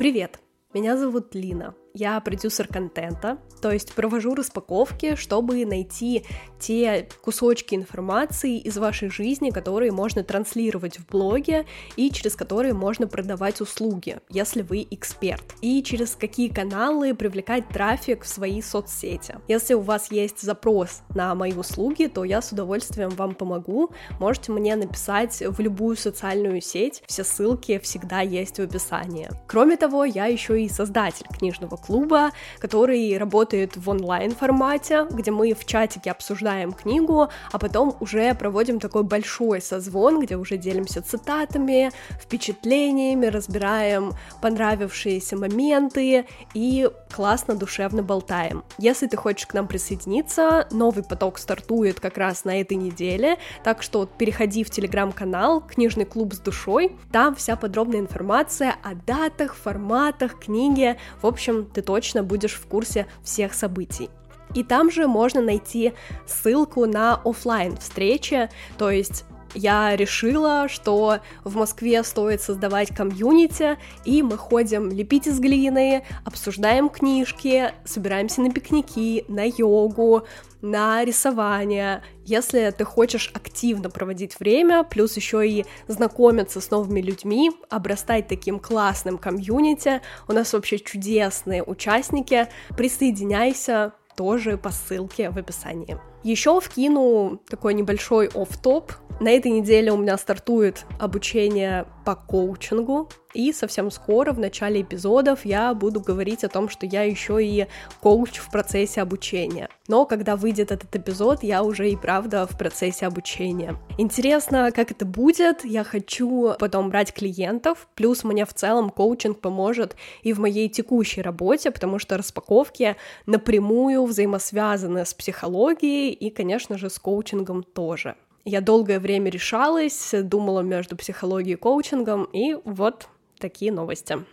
Привет! Меня зовут Лина. Я продюсер контента, то есть провожу распаковки, чтобы найти те кусочки информации из вашей жизни, которые можно транслировать в блоге и через которые можно продавать услуги, если вы эксперт, и через какие каналы привлекать трафик в свои соцсети. Если у вас есть запрос на мои услуги, то я с удовольствием вам помогу. Можете мне написать в любую социальную сеть, все ссылки всегда есть в описании. Кроме того, я еще и создатель книжного клуба, который работает в онлайн формате, где мы в чатике обсуждаем книгу, а потом уже проводим такой большой созвон, где уже делимся цитатами, впечатлениями, разбираем понравившиеся моменты и классно, душевно болтаем. Если ты хочешь к нам присоединиться, новый поток стартует как раз на этой неделе, так что переходи в телеграм-канал «Книжный клуб с душой», там вся подробная информация о датах, форматах книги, в общем, ты точно будешь в курсе всех событий. И там же можно найти ссылку на офлайн встречи, то есть я решила, что в Москве стоит создавать комьюнити, и мы ходим лепить из глины, обсуждаем книжки, собираемся на пикники, на йогу, на рисование. Если ты хочешь активно проводить время, плюс еще и знакомиться с новыми людьми, обрастать таким классным комьюнити, у нас вообще чудесные участники, присоединяйся тоже по ссылке в описании. Еще вкину такой небольшой оф-топ. На этой неделе у меня стартует обучение по коучингу, и совсем скоро, в начале эпизодов, я буду говорить о том, что я еще и коуч в процессе обучения. Но когда выйдет этот эпизод, я уже и правда в процессе обучения. Интересно, как это будет. Я хочу потом брать клиентов, плюс мне в целом коучинг поможет и в моей текущей работе, потому что распаковки напрямую взаимосвязаны с психологией и, конечно же, с коучингом тоже. Я долгое время решалась, думала между психологией и коучингом, и вот такие новости.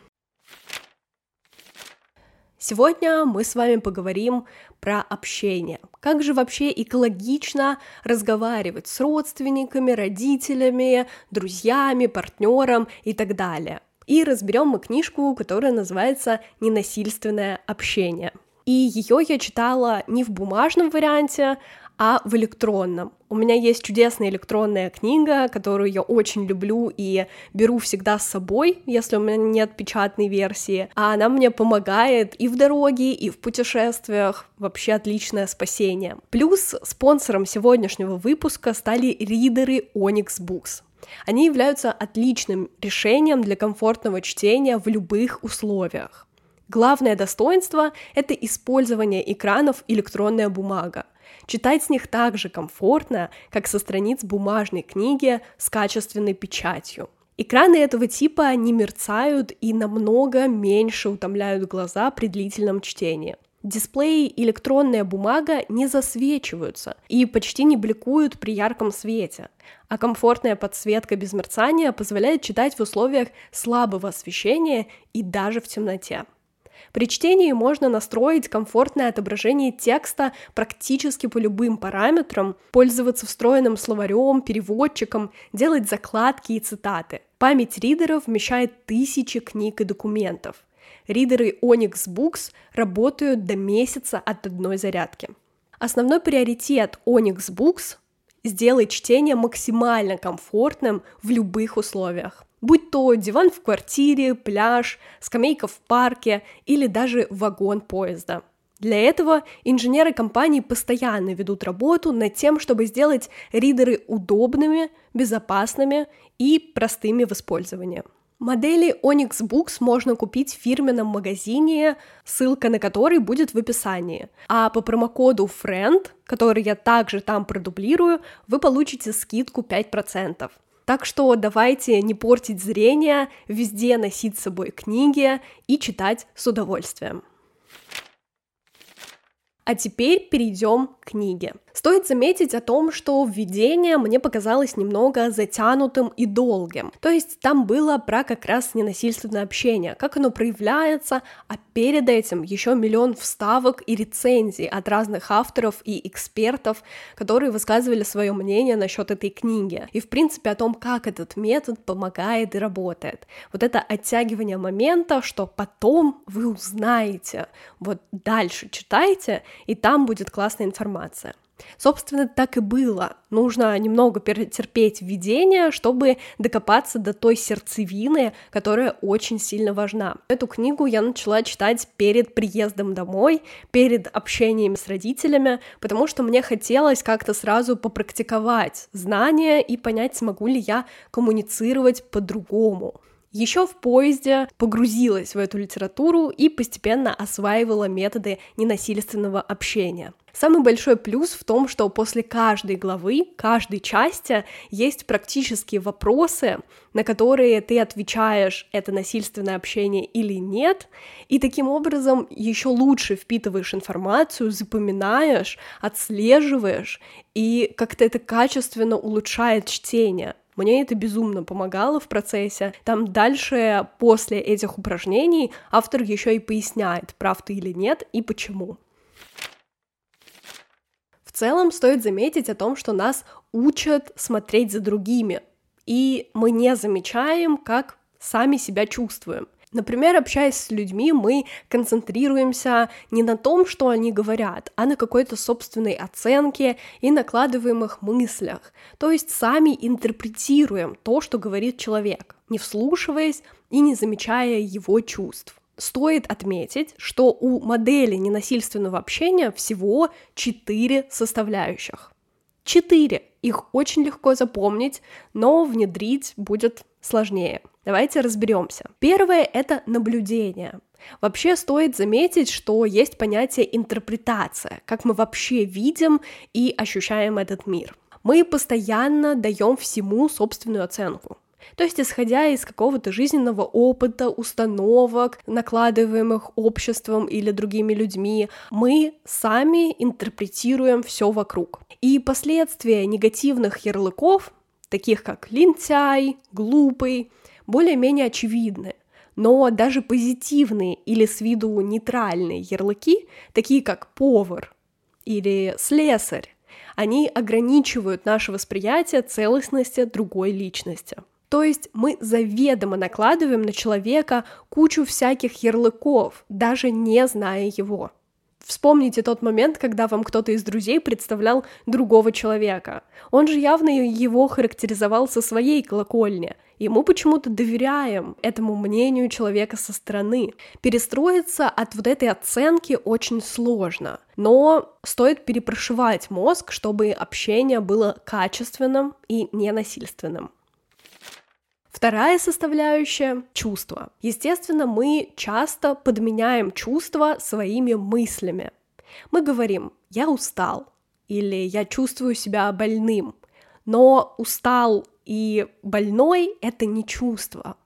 Сегодня мы с вами поговорим про общение. Как же вообще экологично разговаривать с родственниками, родителями, друзьями, партнером и так далее. И разберем мы книжку, которая называется «Ненасильственное общение». И ее я читала не в бумажном варианте, а в электронном. У меня есть чудесная электронная книга, которую я очень люблю и беру всегда с собой, если у меня нет печатной версии. А она мне помогает и в дороге, и в путешествиях. Вообще отличное спасение. Плюс спонсором сегодняшнего выпуска стали ридеры Onyx Books. Они являются отличным решением для комфортного чтения в любых условиях. Главное достоинство — это использование экранов электронная бумага. Читать с них так же комфортно, как со страниц бумажной книги с качественной печатью. Экраны этого типа не мерцают и намного меньше утомляют глаза при длительном чтении. Дисплеи и электронная бумага не засвечиваются и почти не бликуют при ярком свете, а комфортная подсветка без мерцания позволяет читать в условиях слабого освещения и даже в темноте. При чтении можно настроить комфортное отображение текста практически по любым параметрам, пользоваться встроенным словарем, переводчиком, делать закладки и цитаты. Память ридеров вмещает тысячи книг и документов. Ридеры Onyx Books работают до месяца от одной зарядки. Основной приоритет Onyx Books – сделать чтение максимально комфортным в любых условиях будь то диван в квартире, пляж, скамейка в парке или даже вагон поезда. Для этого инженеры компании постоянно ведут работу над тем, чтобы сделать ридеры удобными, безопасными и простыми в использовании. Модели Onyx Books можно купить в фирменном магазине, ссылка на который будет в описании. А по промокоду FRIEND, который я также там продублирую, вы получите скидку 5%. Так что давайте не портить зрение, везде носить с собой книги и читать с удовольствием. А теперь перейдем книги. Стоит заметить о том, что введение мне показалось немного затянутым и долгим. То есть там было про как раз ненасильственное общение, как оно проявляется, а перед этим еще миллион вставок и рецензий от разных авторов и экспертов, которые высказывали свое мнение насчет этой книги. И, в принципе, о том, как этот метод помогает и работает. Вот это оттягивание момента, что потом вы узнаете. Вот дальше читайте, и там будет классная информация. Собственно, так и было. Нужно немного перетерпеть введение, чтобы докопаться до той сердцевины, которая очень сильно важна. Эту книгу я начала читать перед приездом домой, перед общением с родителями, потому что мне хотелось как-то сразу попрактиковать знания и понять, смогу ли я коммуницировать по-другому. Еще в поезде погрузилась в эту литературу и постепенно осваивала методы ненасильственного общения. Самый большой плюс в том, что после каждой главы, каждой части есть практические вопросы, на которые ты отвечаешь, это насильственное общение или нет, и таким образом еще лучше впитываешь информацию, запоминаешь, отслеживаешь, и как-то это качественно улучшает чтение. Мне это безумно помогало в процессе. Там дальше, после этих упражнений, автор еще и поясняет, прав ты или нет и почему целом стоит заметить о том, что нас учат смотреть за другими, и мы не замечаем, как сами себя чувствуем. Например, общаясь с людьми, мы концентрируемся не на том, что они говорят, а на какой-то собственной оценке и накладываемых мыслях. То есть сами интерпретируем то, что говорит человек, не вслушиваясь и не замечая его чувств. Стоит отметить, что у модели ненасильственного общения всего четыре составляющих. Четыре. Их очень легко запомнить, но внедрить будет сложнее. Давайте разберемся. Первое — это наблюдение. Вообще стоит заметить, что есть понятие интерпретация, как мы вообще видим и ощущаем этот мир. Мы постоянно даем всему собственную оценку. То есть, исходя из какого-то жизненного опыта, установок, накладываемых обществом или другими людьми, мы сами интерпретируем все вокруг. И последствия негативных ярлыков, таких как лентяй, глупый, более-менее очевидны. Но даже позитивные или с виду нейтральные ярлыки, такие как повар или слесарь, они ограничивают наше восприятие целостности другой личности. То есть мы заведомо накладываем на человека кучу всяких ярлыков, даже не зная его. Вспомните тот момент, когда вам кто-то из друзей представлял другого человека. Он же явно его характеризовал со своей колокольни, и мы почему-то доверяем этому мнению человека со стороны. Перестроиться от вот этой оценки очень сложно, но стоит перепрошивать мозг, чтобы общение было качественным и ненасильственным. Вторая составляющая — чувства. Естественно, мы часто подменяем чувства своими мыслями. Мы говорим «я устал» или «я чувствую себя больным», но устал и больной — это не чувство.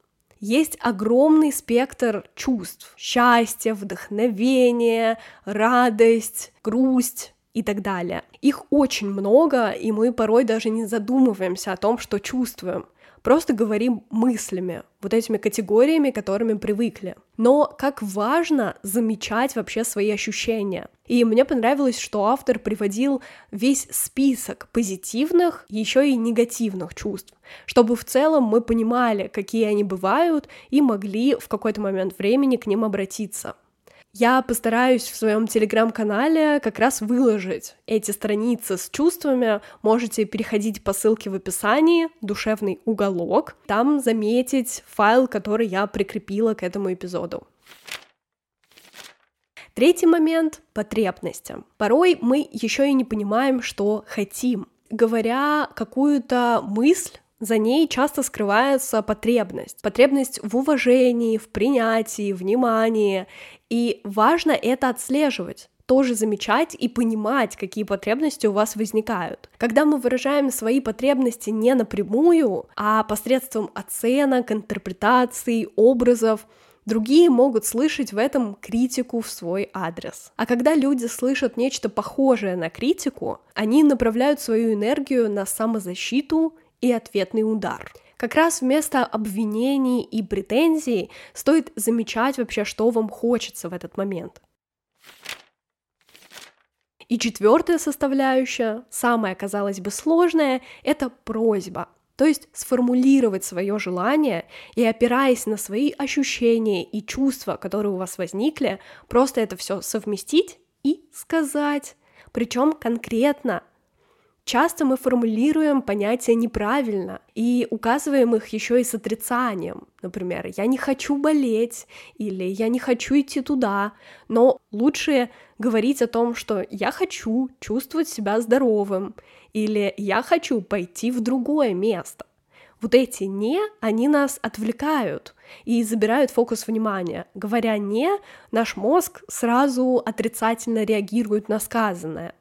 Есть огромный спектр чувств — счастье, вдохновение, радость, грусть, и так далее. Их очень много, и мы порой даже не задумываемся о том, что чувствуем просто говорим мыслями, вот этими категориями, которыми привыкли. Но как важно замечать вообще свои ощущения. И мне понравилось, что автор приводил весь список позитивных, еще и негативных чувств, чтобы в целом мы понимали, какие они бывают, и могли в какой-то момент времени к ним обратиться. Я постараюсь в своем телеграм-канале как раз выложить эти страницы с чувствами. Можете переходить по ссылке в описании, душевный уголок, там заметить файл, который я прикрепила к этому эпизоду. Третий момент — потребности. Порой мы еще и не понимаем, что хотим. Говоря какую-то мысль, за ней часто скрывается потребность. Потребность в уважении, в принятии, внимании. И важно это отслеживать тоже замечать и понимать, какие потребности у вас возникают. Когда мы выражаем свои потребности не напрямую, а посредством оценок, интерпретаций, образов, Другие могут слышать в этом критику в свой адрес. А когда люди слышат нечто похожее на критику, они направляют свою энергию на самозащиту и ответный удар. Как раз вместо обвинений и претензий стоит замечать вообще, что вам хочется в этот момент. И четвертая составляющая, самая, казалось бы, сложная, это просьба. То есть сформулировать свое желание и опираясь на свои ощущения и чувства, которые у вас возникли, просто это все совместить и сказать. Причем конкретно, Часто мы формулируем понятия неправильно и указываем их еще и с отрицанием. Например, я не хочу болеть или я не хочу идти туда. Но лучше говорить о том, что я хочу чувствовать себя здоровым или я хочу пойти в другое место. Вот эти «не», они нас отвлекают и забирают фокус внимания. Говоря «не», наш мозг сразу отрицательно реагирует на сказанное.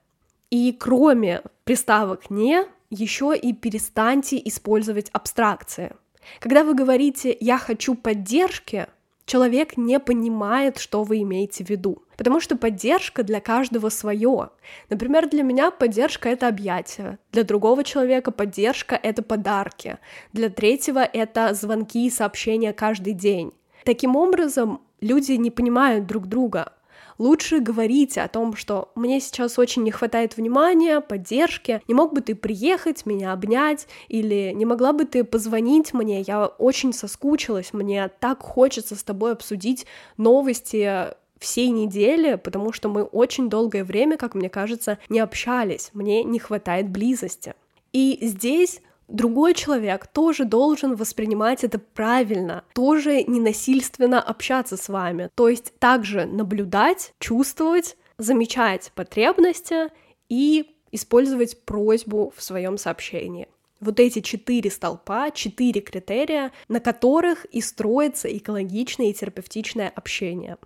И кроме приставок «не», еще и перестаньте использовать абстракции. Когда вы говорите «я хочу поддержки», человек не понимает, что вы имеете в виду. Потому что поддержка для каждого свое. Например, для меня поддержка — это объятия, для другого человека поддержка — это подарки, для третьего — это звонки и сообщения каждый день. Таким образом, люди не понимают друг друга, лучше говорите о том, что мне сейчас очень не хватает внимания, поддержки, не мог бы ты приехать, меня обнять, или не могла бы ты позвонить мне, я очень соскучилась, мне так хочется с тобой обсудить новости всей недели, потому что мы очень долгое время, как мне кажется, не общались, мне не хватает близости. И здесь другой человек тоже должен воспринимать это правильно, тоже ненасильственно общаться с вами, то есть также наблюдать, чувствовать, замечать потребности и использовать просьбу в своем сообщении. Вот эти четыре столпа, четыре критерия, на которых и строится экологичное и терапевтичное общение.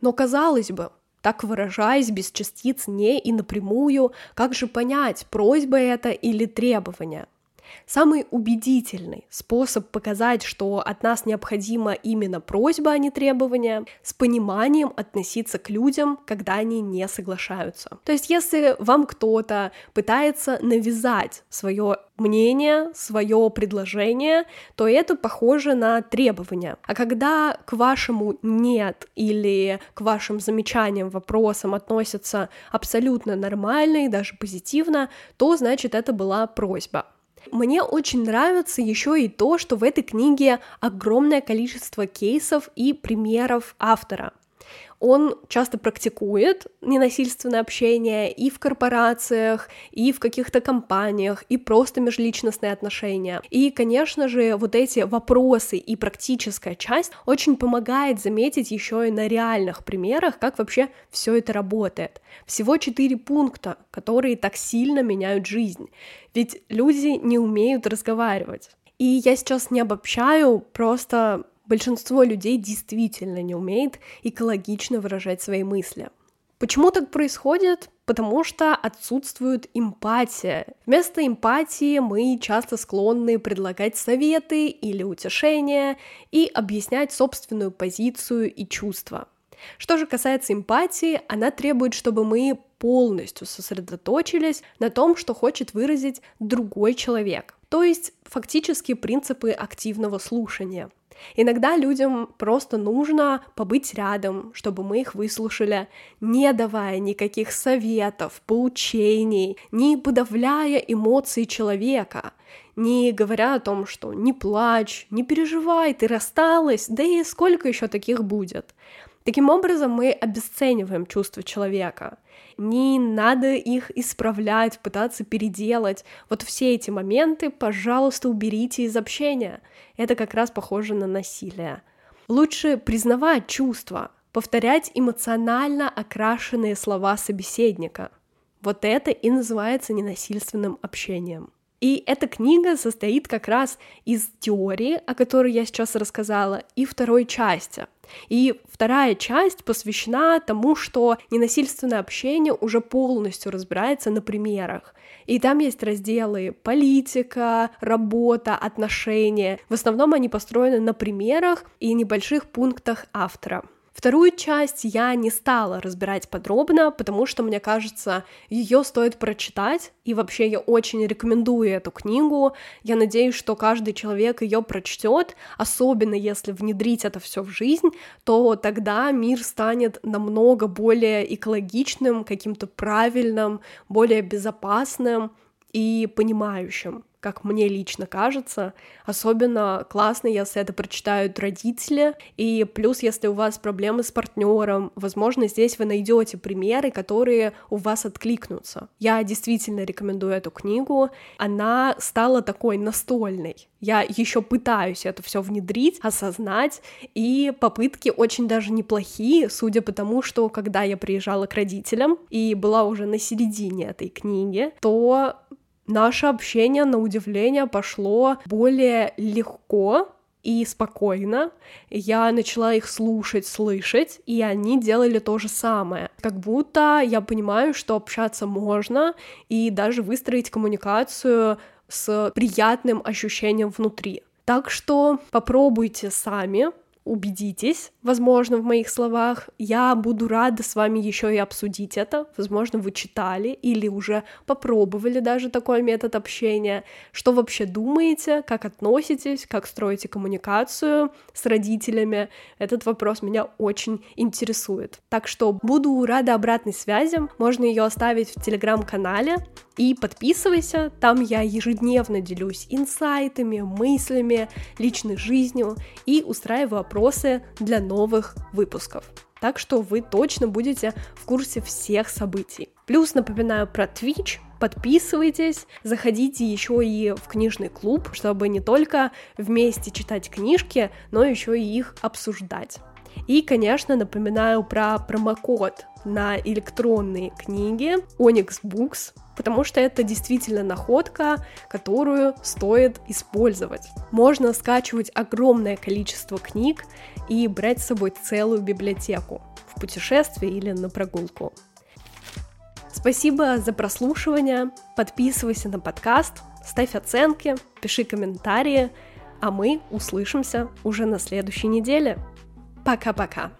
Но казалось бы, так выражаясь без частиц «не» и напрямую, как же понять, просьба это или требование? Самый убедительный способ показать, что от нас необходима именно просьба, а не требование, с пониманием относиться к людям, когда они не соглашаются. То есть, если вам кто-то пытается навязать свое мнение, свое предложение, то это похоже на требование. А когда к вашему нет или к вашим замечаниям, вопросам относятся абсолютно нормально и даже позитивно, то значит это была просьба. Мне очень нравится еще и то, что в этой книге огромное количество кейсов и примеров автора он часто практикует ненасильственное общение и в корпорациях, и в каких-то компаниях, и просто межличностные отношения. И, конечно же, вот эти вопросы и практическая часть очень помогает заметить еще и на реальных примерах, как вообще все это работает. Всего четыре пункта, которые так сильно меняют жизнь. Ведь люди не умеют разговаривать. И я сейчас не обобщаю, просто большинство людей действительно не умеет экологично выражать свои мысли. Почему так происходит? Потому что отсутствует эмпатия. Вместо эмпатии мы часто склонны предлагать советы или утешения и объяснять собственную позицию и чувства. Что же касается эмпатии, она требует, чтобы мы полностью сосредоточились на том, что хочет выразить другой человек. То есть фактически принципы активного слушания. Иногда людям просто нужно побыть рядом, чтобы мы их выслушали, не давая никаких советов, поучений, не подавляя эмоции человека, не говоря о том, что не плачь, не переживай, ты рассталась, да и сколько еще таких будет. Таким образом, мы обесцениваем чувства человека. Не надо их исправлять, пытаться переделать. Вот все эти моменты, пожалуйста, уберите из общения. Это как раз похоже на насилие. Лучше признавать чувства, повторять эмоционально окрашенные слова собеседника. Вот это и называется ненасильственным общением. И эта книга состоит как раз из теории, о которой я сейчас рассказала, и второй части. И вторая часть посвящена тому, что ненасильственное общение уже полностью разбирается на примерах. И там есть разделы политика, работа, отношения. В основном они построены на примерах и небольших пунктах автора. Вторую часть я не стала разбирать подробно, потому что, мне кажется, ее стоит прочитать, и вообще я очень рекомендую эту книгу. Я надеюсь, что каждый человек ее прочтет, особенно если внедрить это все в жизнь, то тогда мир станет намного более экологичным, каким-то правильным, более безопасным и понимающим как мне лично кажется. Особенно классно, если это прочитают родители. И плюс, если у вас проблемы с партнером, возможно, здесь вы найдете примеры, которые у вас откликнутся. Я действительно рекомендую эту книгу. Она стала такой настольной. Я еще пытаюсь это все внедрить, осознать, и попытки очень даже неплохие, судя по тому, что когда я приезжала к родителям и была уже на середине этой книги, то Наше общение, на удивление, пошло более легко, и спокойно. Я начала их слушать, слышать, и они делали то же самое. Как будто я понимаю, что общаться можно, и даже выстроить коммуникацию с приятным ощущением внутри. Так что попробуйте сами, убедитесь, возможно, в моих словах. Я буду рада с вами еще и обсудить это. Возможно, вы читали или уже попробовали даже такой метод общения. Что вообще думаете, как относитесь, как строите коммуникацию с родителями? Этот вопрос меня очень интересует. Так что буду рада обратной связи. Можно ее оставить в телеграм-канале. И подписывайся, там я ежедневно делюсь инсайтами, мыслями, личной жизнью и устраиваю опросы для новых выпусков. Так что вы точно будете в курсе всех событий. Плюс напоминаю про Twitch, подписывайтесь, заходите еще и в книжный клуб, чтобы не только вместе читать книжки, но еще и их обсуждать. И, конечно, напоминаю про промокод на электронные книги Onyx Books, потому что это действительно находка, которую стоит использовать. Можно скачивать огромное количество книг и брать с собой целую библиотеку в путешествие или на прогулку. Спасибо за прослушивание, подписывайся на подкаст, ставь оценки, пиши комментарии, а мы услышимся уже на следующей неделе. Пока-пока.